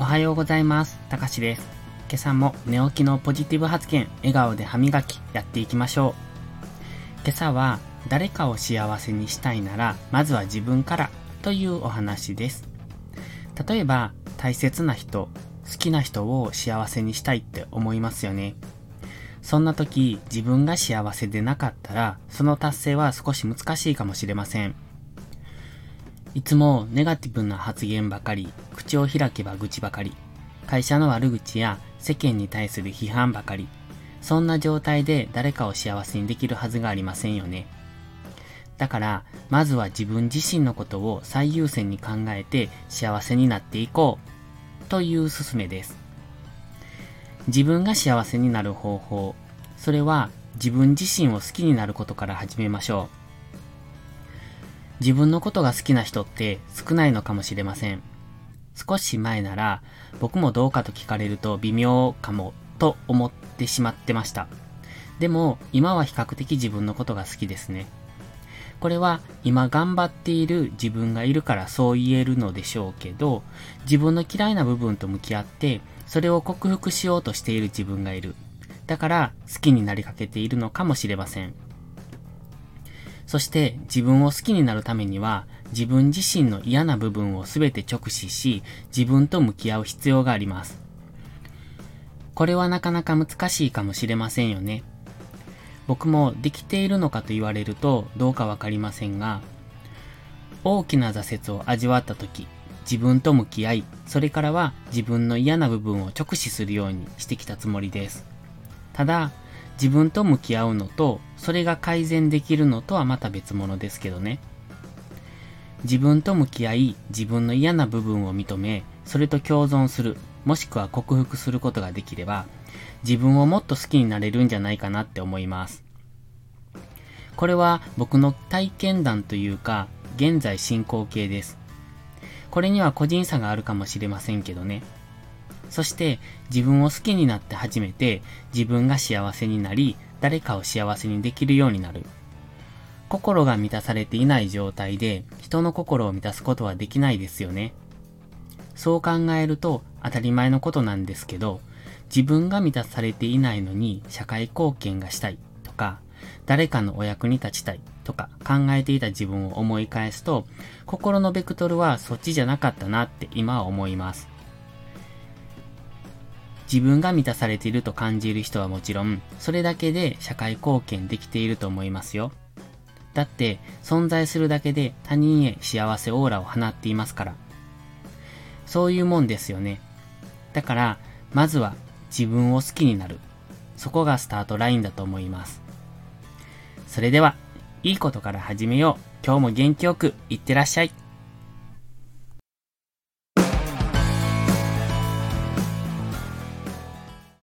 おはようございます。たかしです。今朝も寝起きのポジティブ発言、笑顔で歯磨きやっていきましょう。今朝は誰かを幸せにしたいなら、まずは自分からというお話です。例えば、大切な人、好きな人を幸せにしたいって思いますよね。そんな時、自分が幸せでなかったら、その達成は少し難しいかもしれません。いつもネガティブな発言ばかり、口を開けば愚痴ばかり、会社の悪口や世間に対する批判ばかり、そんな状態で誰かを幸せにできるはずがありませんよね。だから、まずは自分自身のことを最優先に考えて幸せになっていこう、という勧めです。自分が幸せになる方法、それは自分自身を好きになることから始めましょう。自分のことが好きな人って少ないのかもしれません。少し前なら僕もどうかと聞かれると微妙かもと思ってしまってました。でも今は比較的自分のことが好きですね。これは今頑張っている自分がいるからそう言えるのでしょうけど、自分の嫌いな部分と向き合って、それを克服しようとしている自分がいる。だから好きになりかけているのかもしれません。そして自分を好きになるためには自分自身の嫌な部分を全て直視し自分と向き合う必要があります。これはなかなか難しいかもしれませんよね。僕もできているのかと言われるとどうかわかりませんが、大きな挫折を味わった時、自分と向き合い、それからは自分の嫌な部分を直視するようにしてきたつもりです。ただ、自分と向き合うのと、それが改善できるのとはまた別物ですけどね。自分と向き合い、自分の嫌な部分を認め、それと共存する、もしくは克服することができれば、自分をもっと好きになれるんじゃないかなって思います。これは僕の体験談というか、現在進行形です。これには個人差があるかもしれませんけどね。そして自分を好きになって初めて自分が幸せになり誰かを幸せにできるようになる。心が満たされていない状態で人の心を満たすことはできないですよね。そう考えると当たり前のことなんですけど自分が満たされていないのに社会貢献がしたいとか誰かのお役に立ちたいとか考えていた自分を思い返すと心のベクトルはそっちじゃなかったなって今は思います。自分が満たされていると感じる人はもちろん、それだけで社会貢献できていると思いますよ。だって、存在するだけで他人へ幸せオーラを放っていますから。そういうもんですよね。だから、まずは自分を好きになる。そこがスタートラインだと思います。それでは、いいことから始めよう。今日も元気よくいってらっしゃい。